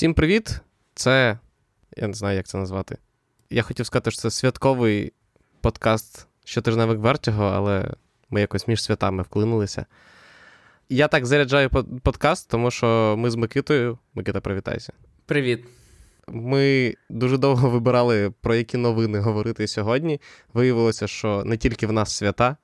Всім привіт! Це. Я не знаю, як це назвати. Я хотів сказати, що це святковий подкаст щотижневик Вертіго, але ми якось між святами вклинулися. Я так заряджаю подкаст, тому що ми з Микитою. Микита, привітайся. Привіт. Ми дуже довго вибирали, про які новини говорити сьогодні. Виявилося, що не тільки в нас свята,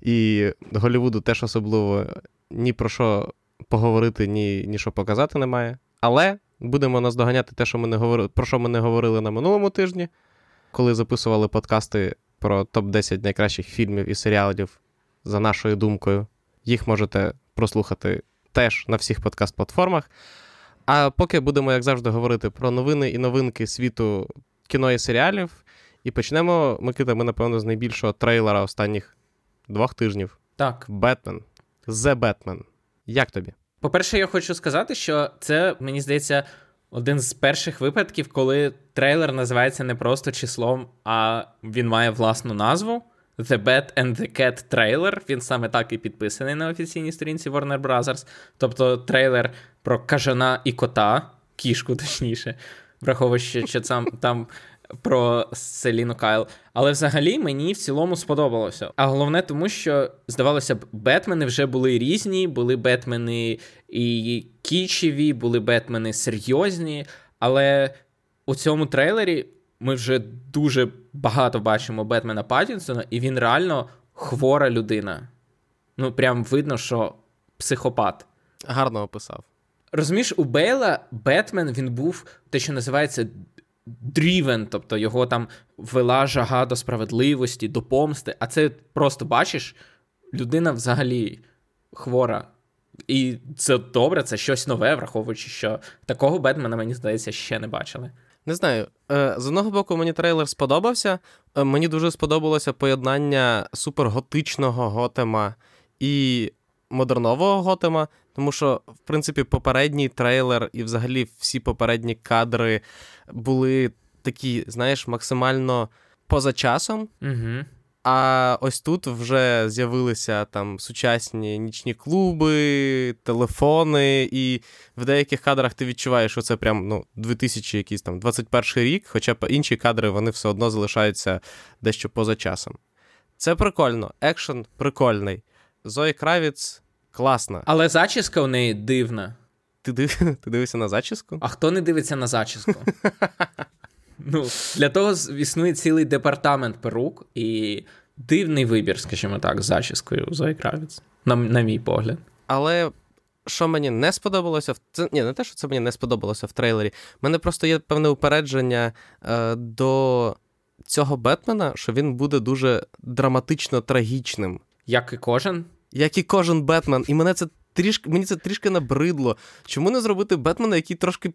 і Голлівуду теж особливо ні про що поговорити, ні, ні що показати немає. Але будемо наздоганяти те, що ми не говорили, про що ми не говорили на минулому тижні, коли записували подкасти про топ-10 найкращих фільмів і серіалів за нашою думкою. Їх можете прослухати теж на всіх подкаст-платформах. А поки будемо, як завжди, говорити про новини і новинки світу кіно і серіалів. І почнемо, Микита, ми, напевно, з найбільшого трейлера останніх двох тижнів. Так. Бетмен. The Batman. Як тобі? По-перше, я хочу сказати, що це, мені здається, один з перших випадків, коли трейлер називається не просто числом, а він має власну назву. The Bat and the Cat Trailer. Він саме так і підписаний на офіційній сторінці Warner Brothers. Тобто трейлер про кажана і кота, кішку, точніше, враховуючи, що там, там про Селіну Кайл. Але взагалі мені в цілому сподобалося. А головне, тому що, здавалося б, Бетмени вже були різні, були Бетмени і кічеві, були Бетмени серйозні. Але у цьому трейлері ми вже дуже багато бачимо Бетмена Паттінсона, і він реально хвора людина. Ну, прям видно, що психопат. Гарно описав. Розумієш, у Бейла Бетмен він був те, що називається дрівен, тобто його там вела жага до справедливості, до помсти. А це просто бачиш, людина взагалі хвора. І це добре, це щось нове, враховуючи, що такого Бетмена, мені здається, ще не бачили. Не знаю. Е, з одного боку, мені трейлер сподобався. Е, мені дуже сподобалося поєднання суперготичного готема і модернового готема, тому що, в принципі, попередній трейлер і взагалі всі попередні кадри були такі, знаєш, максимально поза часом. Угу. А ось тут вже з'явилися там сучасні нічні клуби, телефони, і в деяких кадрах ти відчуваєш, що це прям ну, 2000 якийсь там 21 рік, хоча інші кадри вони все одно залишаються дещо поза часом. Це прикольно, екшен прикольний. Зої Кравіц класна. Але зачіска у неї дивна. Ти див... ти дивишся на зачіску? А хто не дивиться на зачіску? Ну, Для того існує цілий департамент перук і дивний вибір, скажімо так, з зачіскою Зої Кравіц, на, на мій погляд. Але. Що мені не сподобалося в це ні, не те, що це мені не сподобалося в трейлері. У мене просто є певне упередження е, до цього Бетмена, що він буде дуже драматично трагічним. Як і кожен? Як і кожен Бетмен. І мене це трішки мені це трішки набридло. Чому не зробити Бетмена, який трошки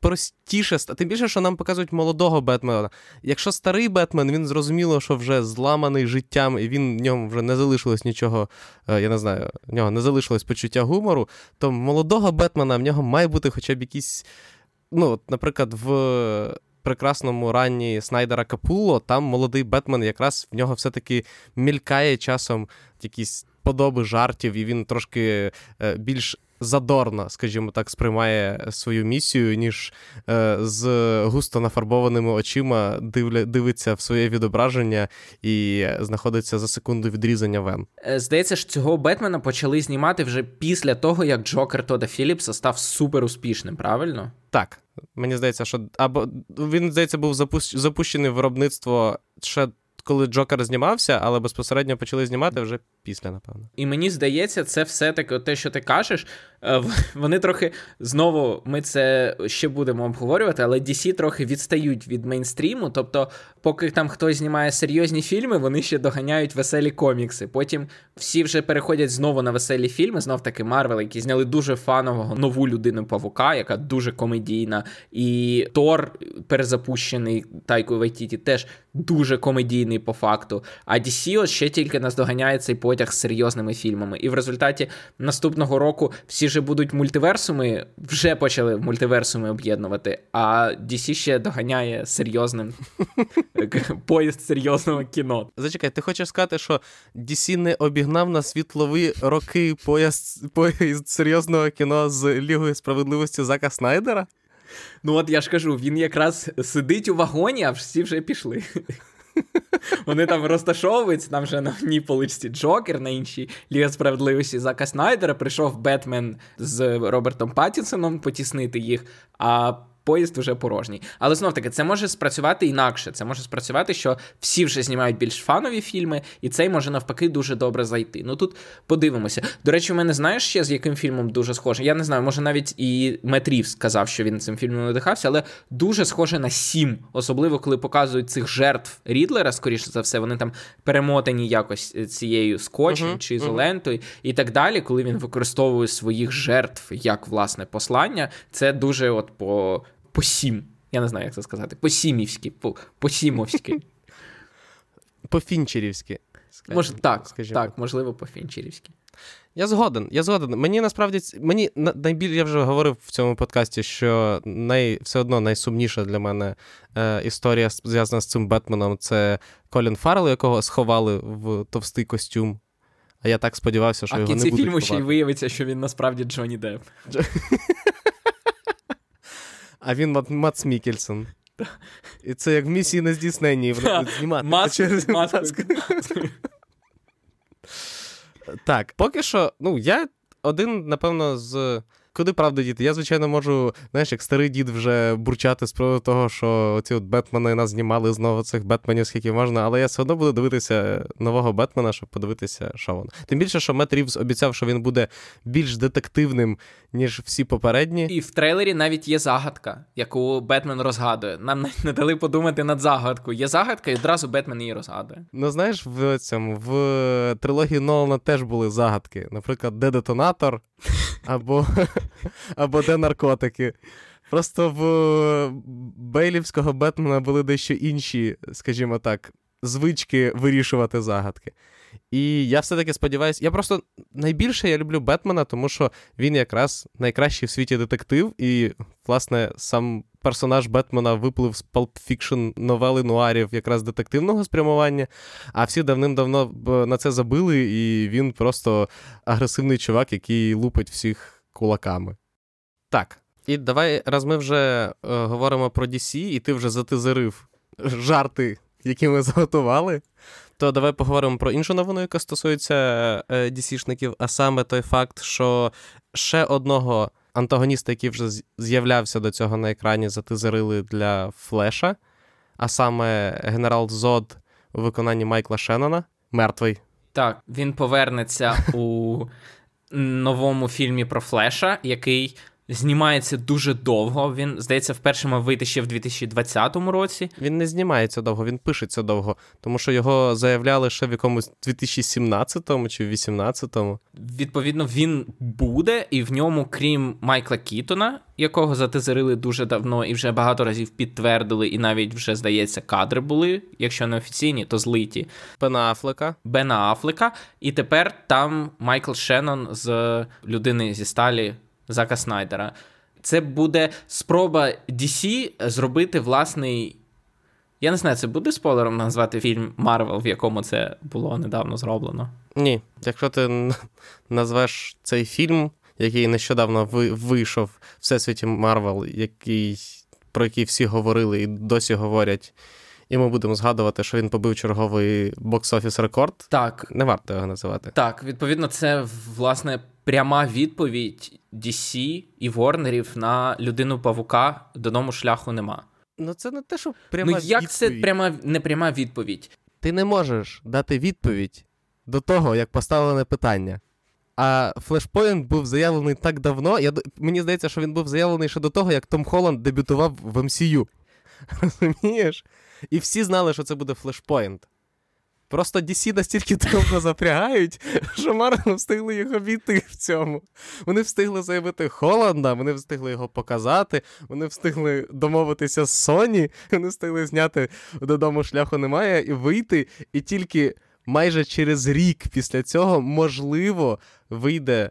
простіше Тим більше, що нам показують молодого Бетмена. Якщо старий Бетмен, він зрозуміло, що вже зламаний життям, і він в ньому вже не залишилось нічого, е, я не знаю, в нього не залишилось почуття гумору, то молодого Бетмена в нього має бути хоча б якийсь. Ну, наприклад, в. Прекрасному ранні Снайдера Капуло, там молодий Бетмен якраз в нього все-таки мількає часом якісь подоби жартів, і він трошки е, більш задорно, скажімо так, сприймає свою місію, ніж е, з густо нафарбованими очима дивля, дивиться в своє відображення і знаходиться за секунду відрізання вен. Е, здається, що цього Бетмена почали знімати вже після того, як Джокер Тода Філіпса став супер успішним, правильно? Так. Мені здається, що або він здається був запущений в виробництво ще коли Джокер знімався, але безпосередньо почали знімати вже після, напевно. І мені здається, це все таки те, що ти кажеш. Е, вони трохи знову ми це ще будемо обговорювати, але DC трохи відстають від мейнстріму. Тобто, поки там хтось знімає серйозні фільми, вони ще доганяють веселі комікси. Потім всі вже переходять знову на веселі фільми. Знов таки Марвел, які зняли дуже фанового нову людину Павука, яка дуже комедійна. І Тор перезапущений Тайко Вайтіті, теж дуже комедійний по факту. А DC ось ще тільки наздоганяє цей потяг з серйозними фільмами. І в результаті наступного року всі вже будуть мультиверсуми, вже почали мультиверсуми об'єднувати, а DC ще доганяє серйозним поїзд серйозного кіно. Зачекай, ти хочеш сказати, що DC не обігнав на світлові роки поїзд, поїзд серйозного кіно з Лігою справедливості Зака Снайдера? Ну, от я ж кажу, він якраз сидить у вагоні, а всі вже пішли. Вони там розташовуються, там вже на одній поличці Джокер, на іншій Ліга справедливості Зака Снайдера. Прийшов Бетмен з Робертом Паттінсоном потіснити їх. а поїзд вже порожній. Але знов таки, це може спрацювати інакше. Це може спрацювати, що всі вже знімають більш фанові фільми, і цей може навпаки дуже добре зайти. Ну тут подивимося. До речі, у мене знаєш ще з яким фільмом дуже схоже? Я не знаю, може навіть і Мет Рівс сказав, що він цим фільмом надихався, але дуже схоже на сім, особливо коли показують цих жертв Рідлера, скоріше за все, вони там перемотані якось цією скотчем uh-huh, чи ізолентою uh-huh. і так далі, коли він використовує своїх жертв як власне послання. Це дуже от по по сім. Я не знаю, як це сказати. По сімівськи, по, сімовськи. По фінчерівськи. Може, так, скажімо. так, можливо, по фінчерівськи. Я згоден, я згоден. Мені насправді мені найбільше я вже говорив в цьому подкасті, що най, все одно найсумніша для мене е, історія зв'язана з цим Бетменом це Колін Фаррелл, якого сховали в товстий костюм. А я так сподівався, що а його не будуть А фільму ще й виявиться, що він насправді Джонні Депп. а він Мадс Міккельсен. І це як в місії нездійсненній будуть знімати Маску, через маску. Так, поки що, ну, я один, напевно, з Куди правда діти? Я, звичайно, можу, знаєш, як старий дід вже бурчати з приводу того, що ці от Бетмени нас знімали знову цих Бетменів, скільки можна, але я все одно буду дивитися нового Бетмена, щоб подивитися, що воно. Тим більше, що Мет Рівз обіцяв, що він буде більш детективним, ніж всі попередні. І в трейлері навіть є загадка, яку Бетмен розгадує. Нам навіть не дали подумати над загадкою. Є загадка, і одразу Бетмен її розгадує. Ну, знаєш, в цьому в трилогії Нолана теж були загадки. Наприклад, де детонатор або або де наркотики. Просто в Бейлівського Бетмена були дещо інші, скажімо так, звички вирішувати загадки. І я все-таки сподіваюся, я просто найбільше я люблю Бетмена, тому що він якраз найкращий в світі детектив, і, власне, сам персонаж Бетмена виплив з Pulp Fiction новели нуарів якраз детективного спрямування, а всі давним-давно на це забили, і він просто агресивний чувак, який лупить всіх кулаками. Так. І давай, раз ми вже е, говоримо про DC, і ти вже затизерив жарти, які ми заготували, то давай поговоримо про іншу новину, яка стосується е, DC-шників, а саме той факт, що ще одного антагоніста, який вже з'являвся до цього на екрані, затизерили для Флеша, а саме генерал Зод у виконанні Майкла Шеннона, мертвий. Так, він повернеться у новому фільмі про Флеша, який знімається дуже довго. Він, здається, вперше мав вийти ще в 2020 році. Він не знімається довго, він пишеться довго, тому що його заявляли ще в якомусь 2017 чи 2018. Відповідно, він буде, і в ньому, крім Майкла Кітона, якого затизерили дуже давно і вже багато разів підтвердили, і навіть вже, здається, кадри були, якщо не офіційні, то злиті. Бена Афлека. Бена Афлека. І тепер там Майкл Шеннон з людини зі сталі. Зака Снайдера. Це буде спроба DC зробити власний. Я не знаю, це буде спойлером назвати фільм Марвел, в якому це було недавно зроблено. Ні. Якщо ти назвеш цей фільм, який нещодавно вийшов в всесвіті Марвел, який, про який всі говорили і досі говорять. І ми будемо згадувати, що він побив черговий бокс-офіс рекорд. Так. Не варто його називати. Так, відповідно, це власне пряма відповідь DC і Ворнерів на людину павука додому шляху нема. Ну це не те, що пряма Ну як відповідь. це пряма не пряма відповідь? Ти не можеш дати відповідь до того, як поставлене питання. А Flashpoint був заявлений так давно. Я, Мені здається, що він був заявлений ще до того, як Том Холланд дебютував в MCU. Розумієш? І всі знали, що це буде Flashpoint. Просто DC настільки довго запрягають, що Марвел встигли їх обійти в цьому. Вони встигли заявити Холланда, вони встигли його показати, вони встигли домовитися з Sony, вони встигли зняти додому шляху немає і вийти. І тільки майже через рік після цього, можливо, вийде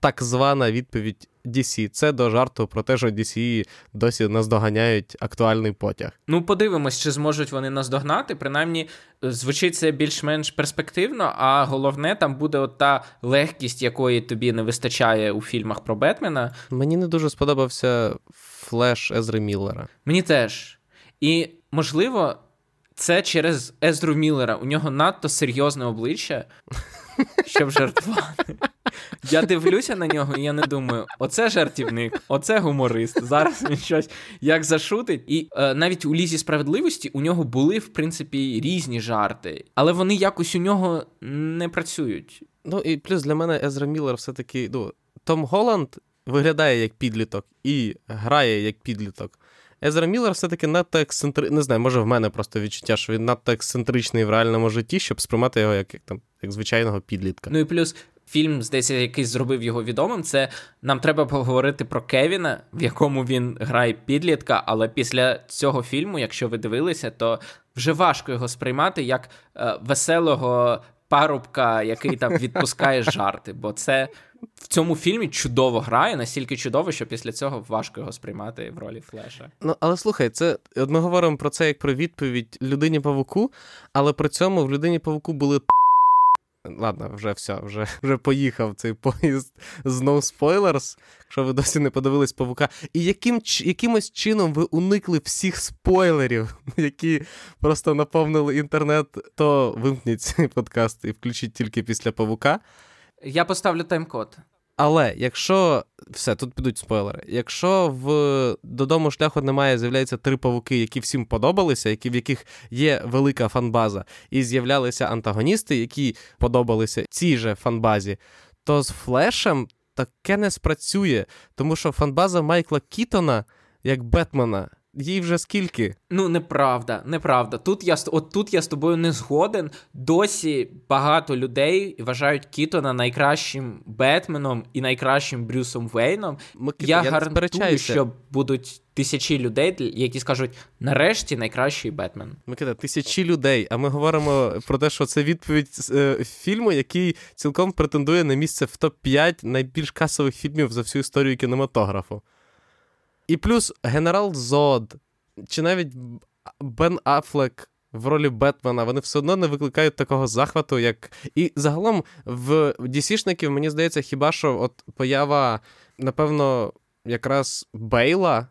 так звана відповідь DC. Це до жарту про те, що DC досі наздоганяють актуальний потяг. Ну, подивимось, чи зможуть вони наздогнати. Принаймні, звучить це більш-менш перспективно, а головне, там буде от та легкість, якої тобі не вистачає у фільмах про Бетмена. Мені не дуже сподобався флеш Езри Міллера. Мені теж. І, можливо, це через Езру Міллера. У нього надто серйозне обличчя, щоб жартувати. Я дивлюся на нього, і я не думаю, оце жартівник, оце гуморист. Зараз він щось як зашутить. І е, навіть у лізі справедливості у нього були, в принципі, різні жарти, але вони якось у нього не працюють. Ну і плюс для мене Езра Міллер все-таки. ну, Том Голланд виглядає як підліток і грає як підліток. Езра Міллер все-таки надто ексцентричний, не знаю, може в мене просто відчуття, що він надто ексцентричний в реальному житті, щоб сприймати його як, як там як звичайного підлітка. Ну і плюс фільм, здається, який зробив його відомим. Це нам треба поговорити про Кевіна, в якому він грає підлітка. Але після цього фільму, якщо ви дивилися, то вже важко його сприймати як е, веселого парубка, який там відпускає жарти. Бо це в цьому фільмі чудово грає, настільки чудово, що після цього важко його сприймати в ролі Флеша. Ну, але слухай, це от ми говоримо про це як про відповідь людині павуку, але при цьому в людині павуку були. Ладно, вже все, вже вже поїхав цей поїзд з No якщо ви досі не подивились павука. І яким якимось чином ви уникли всіх спойлерів, які просто наповнили інтернет, то вимкніть цей подкаст і включіть тільки після павука. Я поставлю тайм-код. Але якщо все, тут підуть спойлери. Якщо в додому шляху немає, з'являються три павуки, які всім подобалися, які в яких є велика фанбаза, і з'являлися антагоністи, які подобалися цій же фанбазі, то з флешем таке не спрацює, тому що фанбаза Майкла Кітона як Бетмена їй вже скільки? Ну, неправда, неправда. Тут я от тут я з тобою не згоден. Досі багато людей вважають Кітона найкращим Бетменом і найкращим Брюсом Вейном. Микита, я, я гарантую, що будуть тисячі людей, які скажуть нарешті найкращий Бетмен. Микита, тисячі людей. А ми говоримо про те, що це відповідь е, фільму, який цілком претендує на місце в топ 5 найбільш касових фільмів за всю історію кінематографу. І плюс генерал Зод, чи навіть Бен Афлек в ролі Бетмена, вони все одно не викликають такого захвату, як. І загалом в DC-шників, мені здається, хіба що от поява, напевно, якраз Бейла е,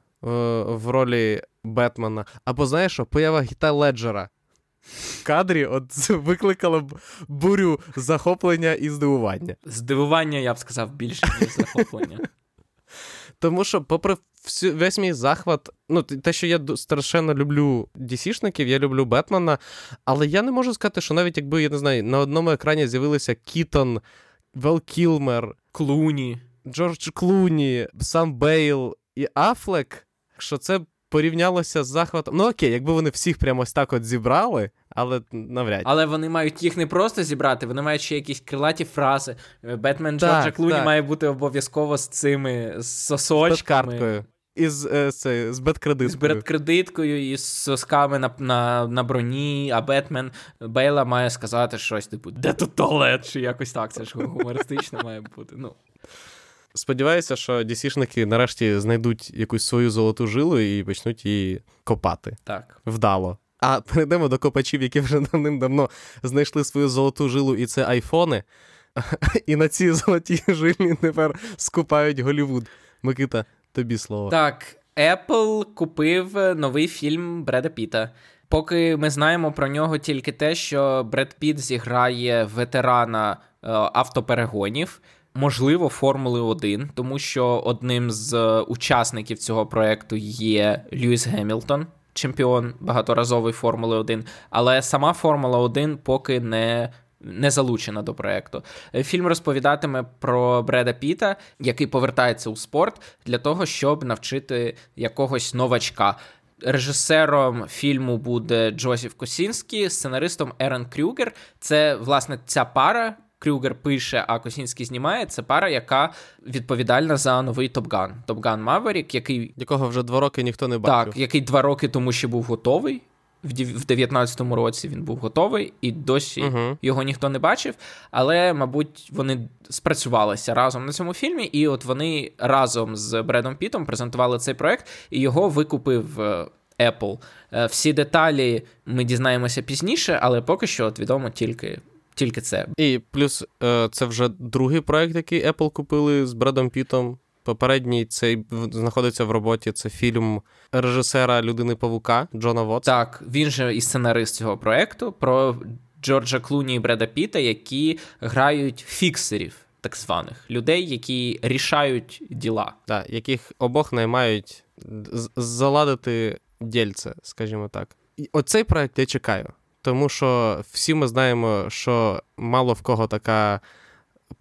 в ролі Бетмена, або знаєш, що поява Гіта Леджера. В кадрі от викликало б бурю захоплення і здивування. Здивування, я б сказав, більше, ніж захоплення. Тому що, попри весь мій захват, ну, те, що я страшенно люблю DC-шників, я люблю Бетмена, але я не можу сказати, що навіть якби, я не знаю, на одному екрані з'явилися Кітон, Вел Кілмер, Клуні, Джордж Клуні, Сам Бейл і Афлек, що це порівнялося з захватом. Ну окей, якби вони всіх прямо ось так от зібрали, але навряд. Але вони мають їх не просто зібрати, вони мають ще якісь крилаті фрази. Бетмен Джорджа Клуні так. має бути обов'язково з цими з сосочками. З карткою. І з е, це, з беткредиткою. З беткредиткою і з сосками на на, на броні, а Бетмен Бейла має сказати щось, типу, де тут туалет? Чи якось так. Це ж гумористично має бути. Ну. Сподіваюся, що DC-шники нарешті знайдуть якусь свою золоту жилу і почнуть її копати. Так. Вдало. А перейдемо до копачів, які вже давним-давно знайшли свою золоту жилу, і це айфони. І на ці золоті жилі тепер скупають Голівуд. Микита, тобі слово. Так, Apple купив новий фільм Бреда Піта. Поки ми знаємо про нього тільки те, що Бред Піт зіграє ветерана е, автоперегонів можливо, Формули 1, тому що одним з е, учасників цього проекту є Льюіс Гемілтон, чемпіон багаторазової Формули 1. Але сама Формула 1 поки не. Не залучена до проекту. Е, фільм розповідатиме про Бреда Піта, який повертається у спорт для того, щоб навчити якогось новачка. Режисером фільму буде Джозеф Косінський, сценаристом Ерен Крюгер. Це власне ця пара, Крюгер пише, а Косінський знімає. Це пара, яка відповідальна за новий Top Gun. Top Gun Maverick, який якого вже два роки ніхто не бачив. Так, який два роки тому ще був готовий. В 19-му році він був готовий, і досі uh-huh. його ніхто не бачив. Але, мабуть, вони спрацювалися разом на цьому фільмі, і от вони разом з Бредом Пітом презентували цей проект, і його викупив е, Apple. Е, всі деталі ми дізнаємося пізніше, але поки що от відомо тільки тільки це. І плюс е, це вже другий проект, який Apple купили з Бредом Пітом. Попередній цей знаходиться в роботі. Це фільм режисера Людини Павука Джона Вотса. Так, він же і сценарист цього проекту про Джорджа Клуні і Бреда Піта, які грають фіксерів, так званих людей, які рішають діла. Так, яких обох наймають заладити дільце, скажімо так. І Оцей проект я чекаю, тому що всі ми знаємо, що мало в кого така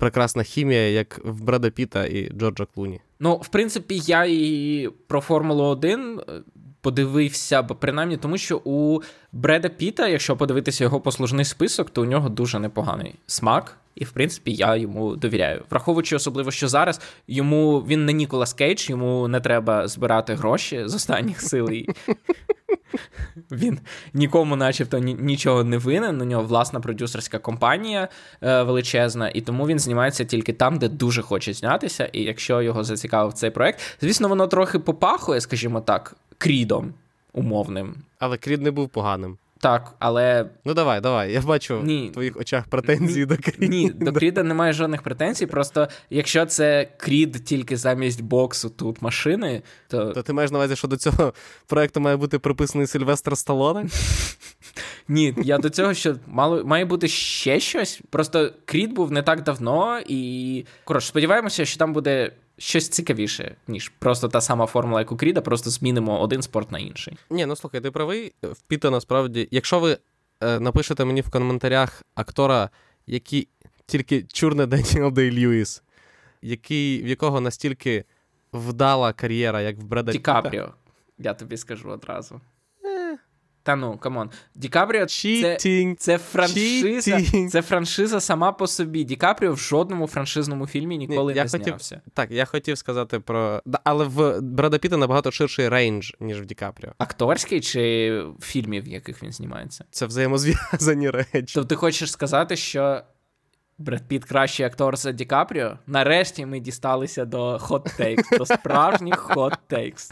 прекрасна хімія, як в Бреда Піта і Джорджа Клуні. Ну, в принципі, я і про Формулу 1 е, подивився, бо принаймні, тому що у Бреда Піта, якщо подивитися його послужний список, то у нього дуже непоганий смак. І, в принципі, я йому довіряю. Враховуючи особливо, що зараз йому він не Ніколас Кейдж, йому не треба збирати гроші з останніх сил. Він нікому, начебто, нічого не винен. У нього власна продюсерська компанія е, величезна, і тому він знімається тільки там, де дуже хоче знятися. І якщо його зацікавив цей проект, звісно, воно трохи попахує, скажімо так, крідом умовним. Але крід не був поганим. Так, але. Ну давай, давай. Я бачу Ні. в твоїх очах претензії Ні. до Кріда. Ні, до Кріда немає жодних претензій. Просто якщо це Крід тільки замість боксу тут машини, то. То ти маєш на увазі, що до цього проекту має бути приписаний Сильвестр Сталоне? Ні, я до цього, що мало має бути ще щось. Просто Крід був не так давно, і коротше, сподіваємося, що там буде щось цікавіше, ніж просто та сама формула, як у Кріда, просто змінимо один спорт на інший. Ні, ну слухай, ти правий. В Піта насправді, якщо ви е, напишете мені в коментарях актора, який тільки чурне Деніел Дей Льюіс, який, в якого настільки вдала кар'єра, як в Бреда Ді Капріо, я тобі скажу одразу. Та ну, come on. Ді Капріо це, це франшиза це франшиза сама по собі. Ді Капріо в жодному франшизному фільмі ніколи Ні, не хотів, знявся. Так, я хотів сказати про. Але в Брада Піта набагато ширший range, ніж в Ді Капріо. Акторський чи фільмів, в яких він знімається? Це взаємозв'язані речі. Тобто ти хочеш сказати, що. Бред Піт кращий актор за Ді Капріо? Нарешті ми дісталися до takes, до справжніх takes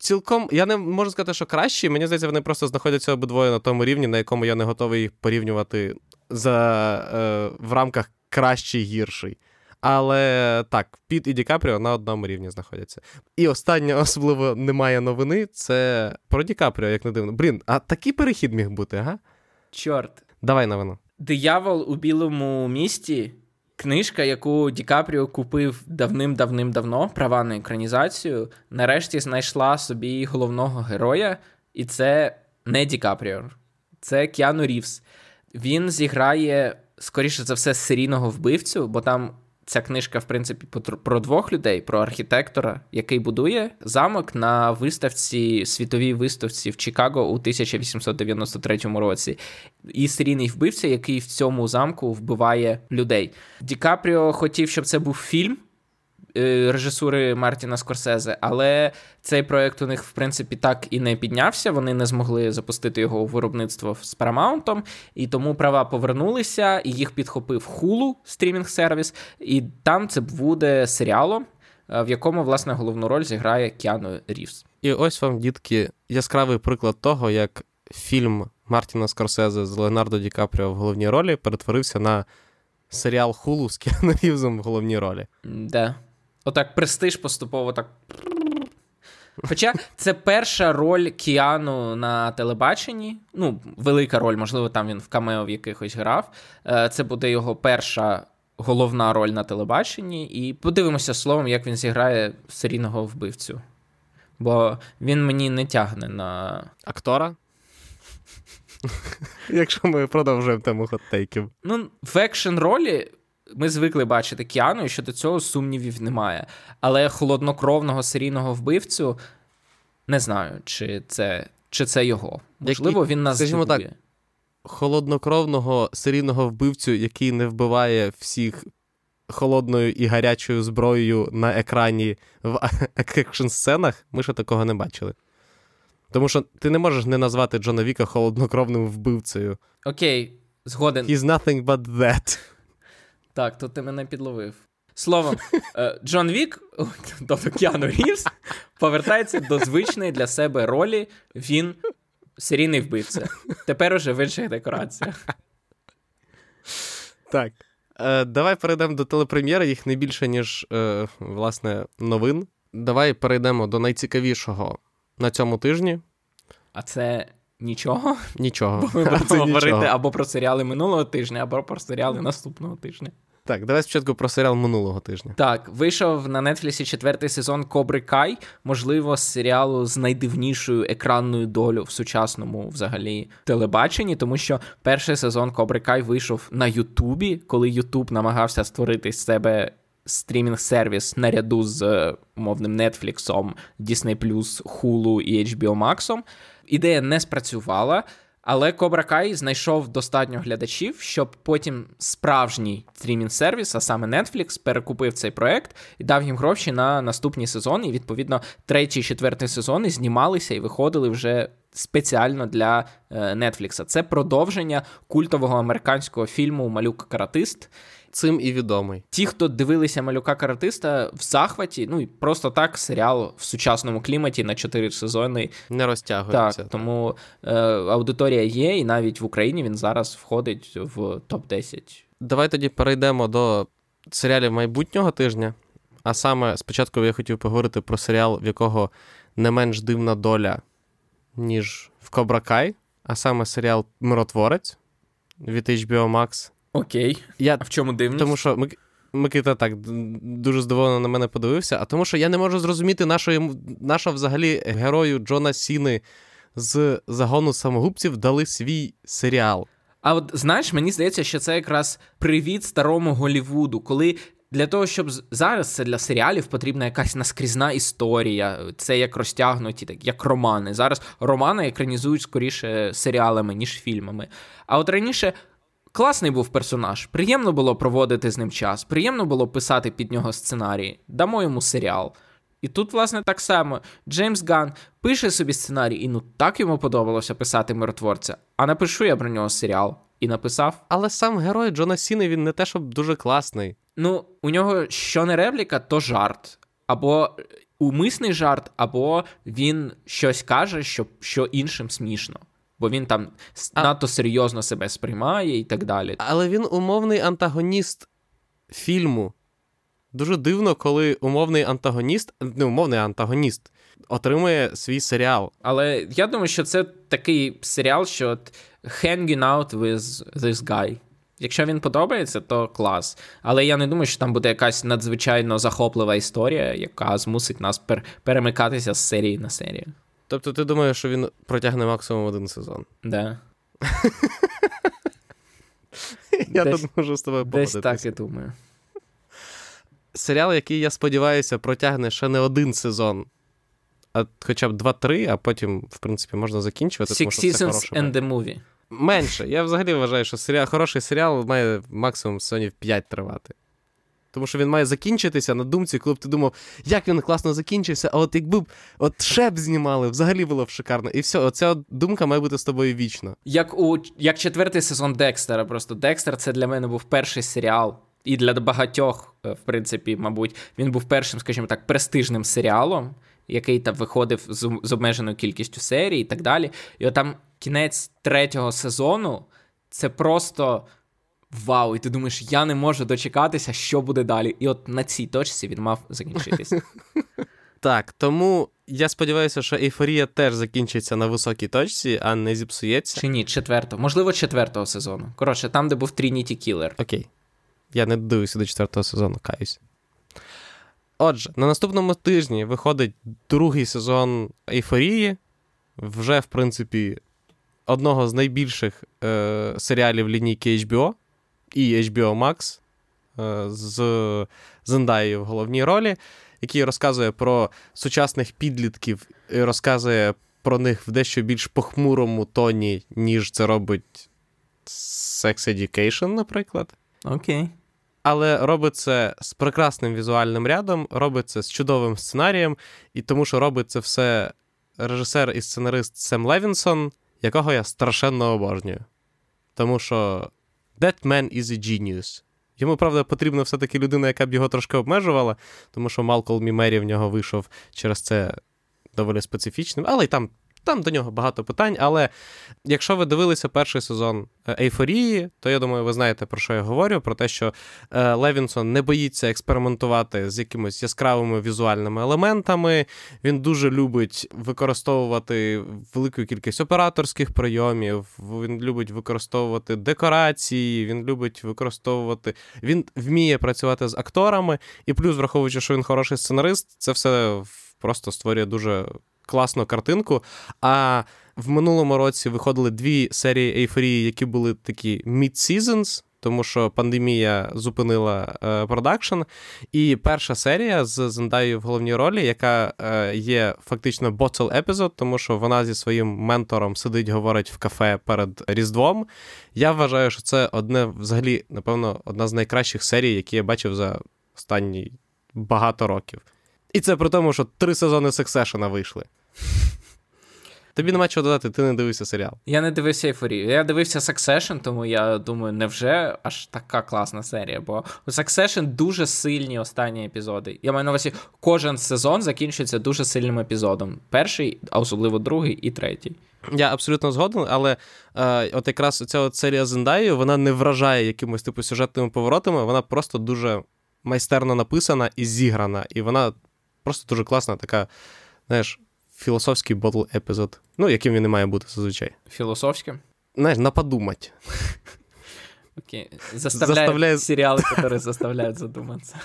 цілком я не можу сказати, що кращі. Мені здається, вони просто знаходяться обидвоє на тому рівні, на якому я не готовий їх порівнювати за, е, в рамках кращий гірший. Але так, Піт і Ді Капріо на одному рівні знаходяться. І останнє, особливо немає новини, це про Ді Капріо, як не дивно. Блін, а такий перехід міг бути, ага? Чорт. Давай новину. Диявол у білому місті Книжка, яку Ді Капріо купив давним-давним-давно, права на екранізацію, нарешті знайшла собі головного героя, і це не Ді Капріо, це Кіану Рівс. Він зіграє, скоріше за все, серійного вбивцю, бо там ця книжка, в принципі, про двох людей: про архітектора, який будує замок на виставці, світовій виставці в Чикаго у 1893 році, і серійний вбивця, який в цьому замку вбиває людей. Ді Капріо хотів, щоб це був фільм. Е, режисури Мартіна Скорсезе, але цей проект у них, в принципі, так і не піднявся. Вони не змогли запустити його у виробництво з Paramount, і тому права повернулися, і їх підхопив Hulu стрімінг-сервіс, і там це буде серіалом, е, в якому, власне, головну роль зіграє Кіану Рівс. І ось вам, дітки, яскравий приклад того, як фільм Мартіна Скорсезе з Леонардо Ді Капріо в головній ролі перетворився на серіал Хулу з Кіану Рівзом в головній ролі. Да. Отак престиж поступово так. Хоча це перша роль Кіану на телебаченні. Ну, велика роль, можливо, там він в камео в якихось грав. Е, це буде його перша головна роль на телебаченні. І подивимося словом, як він зіграє серійного вбивцю. Бо він мені не тягне на. Актора? Якщо ми продовжуємо тему хоттейків. Ну, в екшн ролі ми звикли бачити Кіану, і щодо цього сумнівів немає. Але холоднокровного серійного вбивцю не знаю, чи це чи це його. Можливо, він нас Скажімо так, холоднокровного серійного вбивцю, який не вбиває всіх холодною і гарячою зброєю на екрані в екшн сценах, ми ще такого не бачили. Тому що ти не можеш не назвати Джона Віка холоднокровним вбивцею. Окей, згоден. He's nothing but that. Так, тут ти мене підловив. Словом, е, Джон Вік, тобто Кіану Рівс, повертається до звичної для себе ролі. Він серійний вбивця. Тепер уже в інших декораціях. Так. Е, Давай перейдемо до телепрем'єри, їх не більше, ніж е, власне новин. Давай перейдемо до найцікавішого на цьому тижні. А це нічого? Нічого. Бо ми будемо говорити нічого. або про серіали минулого тижня, або про серіали наступного тижня. Так, давай спочатку про серіал минулого тижня. Так, вийшов на Нетфлісі четвертий сезон Кобри Кай, можливо, з серіалу з найдивнішою екранною долю в сучасному взагалі телебаченні, тому що перший сезон Кобри Кай вийшов на Ютубі, коли Ютуб намагався створити з себе стрімінг-сервіс наряду з е, умовним Нетфліксом, Disney+, Hulu і HBO Max. Ідея не спрацювала. Але Cobra Kai знайшов достатньо глядачів, щоб потім справжній стрімінг-сервіс, а саме Netflix, перекупив цей проект і дав їм гроші на наступні сезони. І відповідно третій четвертий сезони знімалися і виходили вже спеціально для е, Netflix. Це продовження культового американського фільму Малюк Каратист. Цим і відомий. Ті, хто дивилися малюка каратиста в захваті, ну і просто так серіал в сучасному кліматі на чотири сезони Не розтягується. так, тому е, аудиторія є, і навіть в Україні він зараз входить в топ-10. Давай тоді перейдемо до серіалів майбутнього тижня. А саме спочатку я хотів поговорити про серіал, в якого не менш дивна доля, ніж в Kai, а саме серіал Миротворець від HBO Max. Окей. Я А в чому дивність? Тому що Мик... Микита так дуже здивовано на мене подивився, а тому що я не можу зрозуміти нашої, нашого взагалі герою Джона Сіни з загону самогубців дали свій серіал. А от знаєш, мені здається, що це якраз привіт старому Голівуду, коли. Для того, щоб зараз це для серіалів потрібна якась наскрізна історія, це як розтягнуті, так як романи. Зараз романи екранізують скоріше серіалами, ніж фільмами. А от раніше класний був персонаж, приємно було проводити з ним час, приємно було писати під нього сценарії. Дамо йому серіал. І тут, власне, так само Джеймс Ган пише собі сценарій, і ну так йому подобалося писати миротворця. А напишу я про нього серіал. І написав. Але сам герой Джона Сіни він не те, щоб дуже класний. Ну, у нього що не репліка, то жарт. Або умисний жарт, або він щось каже, що, що іншим смішно. Бо він там А- надто серйозно себе сприймає і так далі. Але він умовний антагоніст фільму. Дуже дивно, коли умовний антагоніст, не умовний антагоніст, отримує свій серіал. Але я думаю, що це такий серіал, що от hanging out with this guy. Якщо він подобається, то клас. Але я не думаю, що там буде якась надзвичайно захоплива історія, яка змусить нас пер- перемикатися з серії на серію. Тобто, ти думаєш, що він протягне максимум один сезон. Да. Я Десь- тут можу з тобою Десь так і думаю. Серіал, який, я сподіваюся, протягне ще не один сезон, а хоча б два-три, а потім, в принципі, можна закінчувати. тому Six що це Seasons and the Movie. Менше. Я взагалі вважаю, що серіал, хороший серіал має максимум сезонів 5 тривати. Тому що він має закінчитися на думці, коли б ти думав, як він класно закінчився, а от якби б от ще б знімали, взагалі було б шикарно. І все, оця думка має бути з тобою вічно. Як у як четвертий сезон Декстера. Просто Декстер це для мене був перший серіал. І для багатьох, е, в принципі, мабуть, він був першим, скажімо так, престижним серіалом, який там виходив з, обмеженою кількістю серій і так далі. І от там кінець третього сезону це просто вау. І ти думаєш, я не можу дочекатися, що буде далі. І от на цій точці він мав закінчитися. Так, тому я сподіваюся, що ейфорія теж закінчиться на високій точці, а не зіпсується. Чи ні, четвертого, можливо, четвертого сезону. Коротше, там, де був Трініті Кілер. Окей. Я не дивився до четвертого сезону, каюсь. Отже, на наступному тижні виходить другий сезон Ейфорії. Вже, в принципі, одного з найбільших е, серіалів лінійки HBO і HBO Max е, з Зендаєю в головній ролі, який розказує про сучасних підлітків і розказує про них в дещо більш похмурому тоні, ніж це робить Sex Education, наприклад. Окей. Але робить це з прекрасним візуальним рядом, робить це з чудовим сценарієм, і тому що робить це все режисер і сценарист Сем Левінсон, якого я страшенно обожнюю. Тому що That man is a genius. Йому, правда, потрібна все-таки людина, яка б його трошки обмежувала, тому що Малкол Мімері в нього вийшов через це доволі специфічним, але й там Там до нього багато питань, але якщо ви дивилися перший сезон е, Ейфорії, то я думаю, ви знаєте, про що я говорю: про те, що е, Левінсон не боїться експериментувати з якимись яскравими візуальними елементами. Він дуже любить використовувати велику кількість операторських прийомів, він любить використовувати декорації, він любить використовувати. Він вміє працювати з акторами, і плюс, враховуючи, що він хороший сценарист, це все просто створює дуже класну картинку. А в минулому році виходили дві серії ейфорії, які були такі mid-seasons, тому що пандемія зупинила е, продакшн. І перша серія з Зендаю в головній ролі, яка е, є фактично ботл епізод, тому що вона зі своїм ментором сидить, говорить в кафе перед Різдвом. Я вважаю, що це одне взагалі, напевно, одна з найкращих серій, які я бачив за останні багато років. І це при тому, що три сезони Сексешена вийшли. Тобі нема чого додати, ти не дивився серіал. Я не дивився ейфорію. Я дивився Succession, тому я думаю, невже аж така класна серія. Бо у Succession дуже сильні останні епізоди. Я маю на увазі, кожен сезон закінчується дуже сильним епізодом. Перший, а особливо другий і третій. Я абсолютно згоден, але е, от якраз ця от серія Зендаю, вона не вражає якимось типу сюжетними поворотами, вона просто дуже майстерно написана і зіграна. І вона просто дуже класна, така, знаєш, філософський ботл епізод. Ну, яким він не має бути зазвичай. Філософським? Знаєш, на подумать. Окей. Заставляє, Заставляє... серіали, які заставляють задуматися.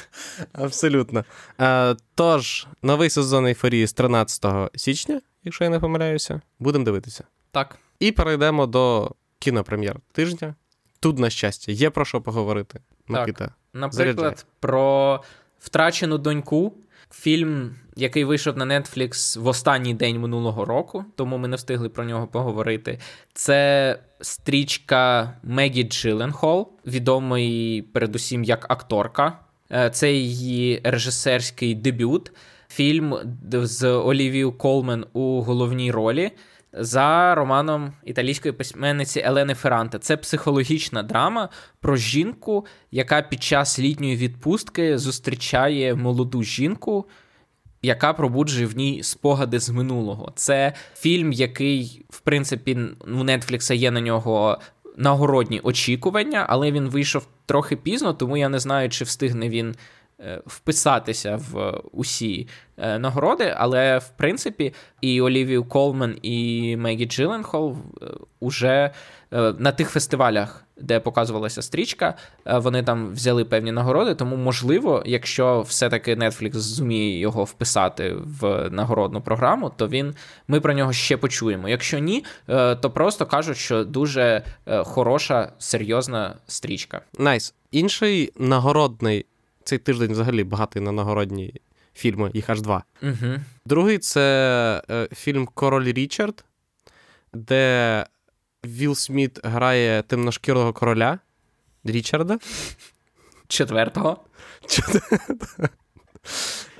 Абсолютно. А, Тож, новий сезон ейфорії з 13 січня, якщо я не помиляюся, будемо дивитися. Так. І перейдемо до кінопрем'єр тижня. Тут, на щастя, є про що поговорити. Микита. Так. Наприклад, Заряджай. про втрачену доньку. Фільм, який вийшов на Netflix в останній день минулого року, тому ми не встигли про нього поговорити. Це стрічка Мегі Джиленхол, відомий передусім як акторка. Е, це її режисерський дебют. Фільм з Олівією Колмен у головній ролі за романом італійської письменниці Елени Ферранте. Це психологічна драма про жінку, яка під час літньої відпустки зустрічає молоду жінку, яка пробуджує в ній спогади з минулого. Це фільм, який, в принципі, у Нетфлікса є на нього. Нагородні очікування, але він вийшов трохи пізно, тому я не знаю, чи встигне він вписатися в усі е, нагороди, але в принципі і Олівію Колмен, і Мегі Джиленхол е, уже на тих фестивалях, де показувалася стрічка, вони там взяли певні нагороди. Тому, можливо, якщо все-таки Netflix зуміє його вписати в нагородну програму, то він ми про нього ще почуємо. Якщо ні, то просто кажуть, що дуже хороша, серйозна стрічка. Найс. Nice. Інший нагородний цей тиждень взагалі багатий на нагородні фільми, їх аж два. Угу. Другий це е, фільм Король Річард, де Вілл Сміт грає темношкірого короля Річарда. Четвертого.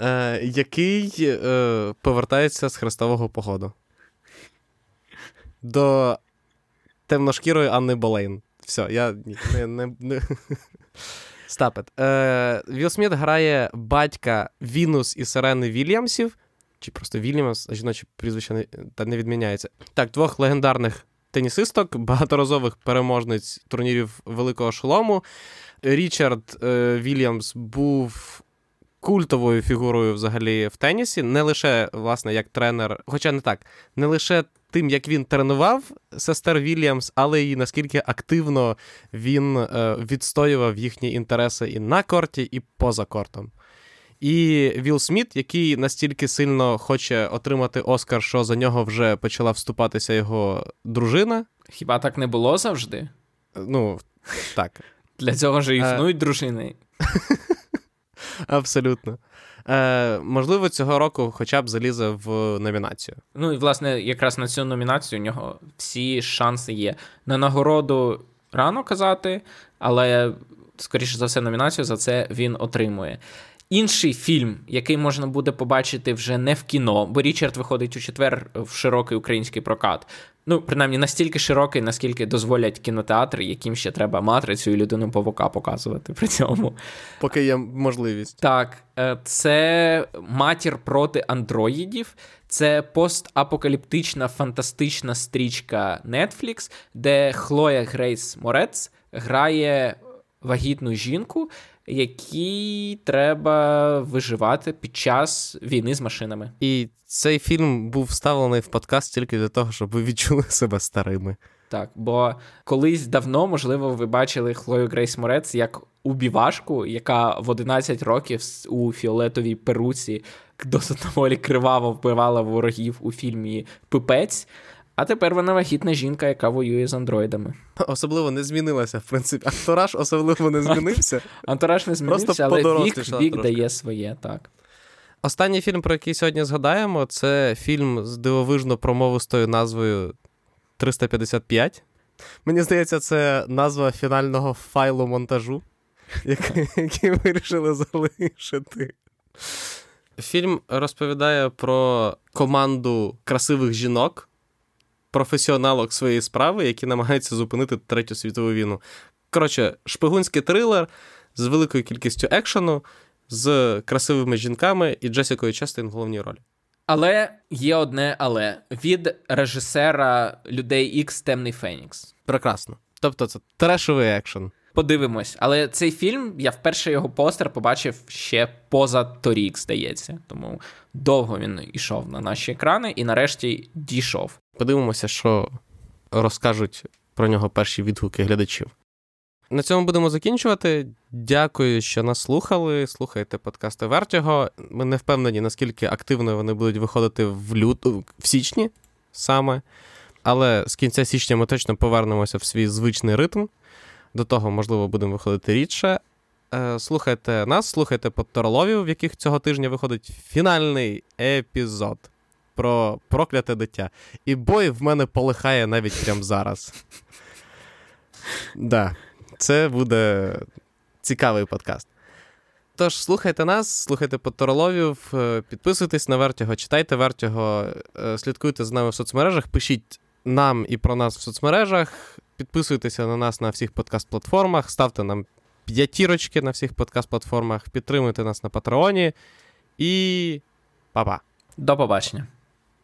Е, Який е, повертається з хрестового походу. До темношкірої Анни Болейн. Все, я не, не, не... Стапет. Е, Віл Сміт грає батька Вінус і Сирени Вільямсів. Чи просто Вільямс, жіноче прізвище не, та не відміняється. Так, двох легендарних тенісисток, багаторазових переможниць турнірів Великого Шолому. Річард е, Вільямс був культовою фігурою взагалі в тенісі, не лише, власне, як тренер, хоча не так, не лише тим, як він тренував сестер Вільямс, але і наскільки активно він е, відстоював їхні інтереси і на корті, і поза кортом. І Вілл Сміт, який настільки сильно хоче отримати Оскар, що за нього вже почала вступатися його дружина. Хіба так не було завжди? Ну, так. Для цього ж існують дружини. Абсолютно. Е, Можливо, цього року хоча б залізе в номінацію. Ну і власне, якраз на цю номінацію у нього всі шанси є. На нагороду рано казати, але, скоріше за все, номінацію за це він отримує. Інший фільм, який можна буде побачити вже не в кіно, бо Річард виходить у четвер в широкий український прокат. Ну, принаймні, настільки широкий, наскільки дозволять кінотеатри, яким ще треба матрицю і людину павука показувати при цьому. Поки є можливість. Так, е, це матір проти андроїдів. Це постапокаліптична фантастична стрічка Netflix, де Хлоя Грейс Морец грає вагітну жінку, якій треба виживати під час війни з машинами. І цей фільм був вставлений в подкаст тільки для того, щоб ви відчули себе старими. Так, бо колись давно, можливо, ви бачили Хлою Грейс Морец як убівашку, яка в 11 років у фіолетовій перуці досить доволі криваво вбивала ворогів у фільмі Пипець. А тепер вона вагітна жінка, яка воює з андроїдами. Особливо не змінилася, в принципі. Антураж особливо не змінився. Антураж не змінився, Просто але вік, вік дає своє, так. Останній фільм, про який сьогодні згадаємо, це фільм з дивовижно промовистою назвою 355. Мені здається, це назва фінального файлу монтажу, який вирішили залишити. Фільм розповідає про команду красивих жінок, професіоналок своєї справи, які намагаються зупинити Третю світову війну. Коротше, шпигунський трилер з великою кількістю екшену, з красивими жінками і Джесікою Честейн в головній ролі. Але є одне але від режисера людей X Темний Фенікс. Прекрасно. Тобто це трешовий екшен. Подивимось, але цей фільм я вперше його постер побачив ще поза торік, здається. Тому довго він йшов на наші екрани і нарешті дійшов. Подивимося, що розкажуть про нього перші відгуки глядачів. На цьому будемо закінчувати. Дякую, що нас слухали. Слухайте подкасти Вертіго. Ми не впевнені, наскільки активно вони будуть виходити в лют... в січні саме. Але з кінця січня ми точно повернемося в свій звичний ритм. До того, можливо, будемо виходити рідше. Е, Слухайте нас, слухайте подтороловів, в яких цього тижня виходить фінальний епізод про прокляте дитя. І бой в мене полихає навіть прямо зараз. Да, це буде цікавий подкаст. Тож, слухайте нас, слухайте подтороловів, е, підписуйтесь на Вертіго, читайте Вертіго, е, слідкуйте з нами в соцмережах, пишіть нам і про нас в соцмережах, підписуйтеся на нас на всіх подкаст-платформах, ставте нам п'ятірочки на всіх подкаст-платформах, підтримуйте нас на Патреоні і па-па! До побачення.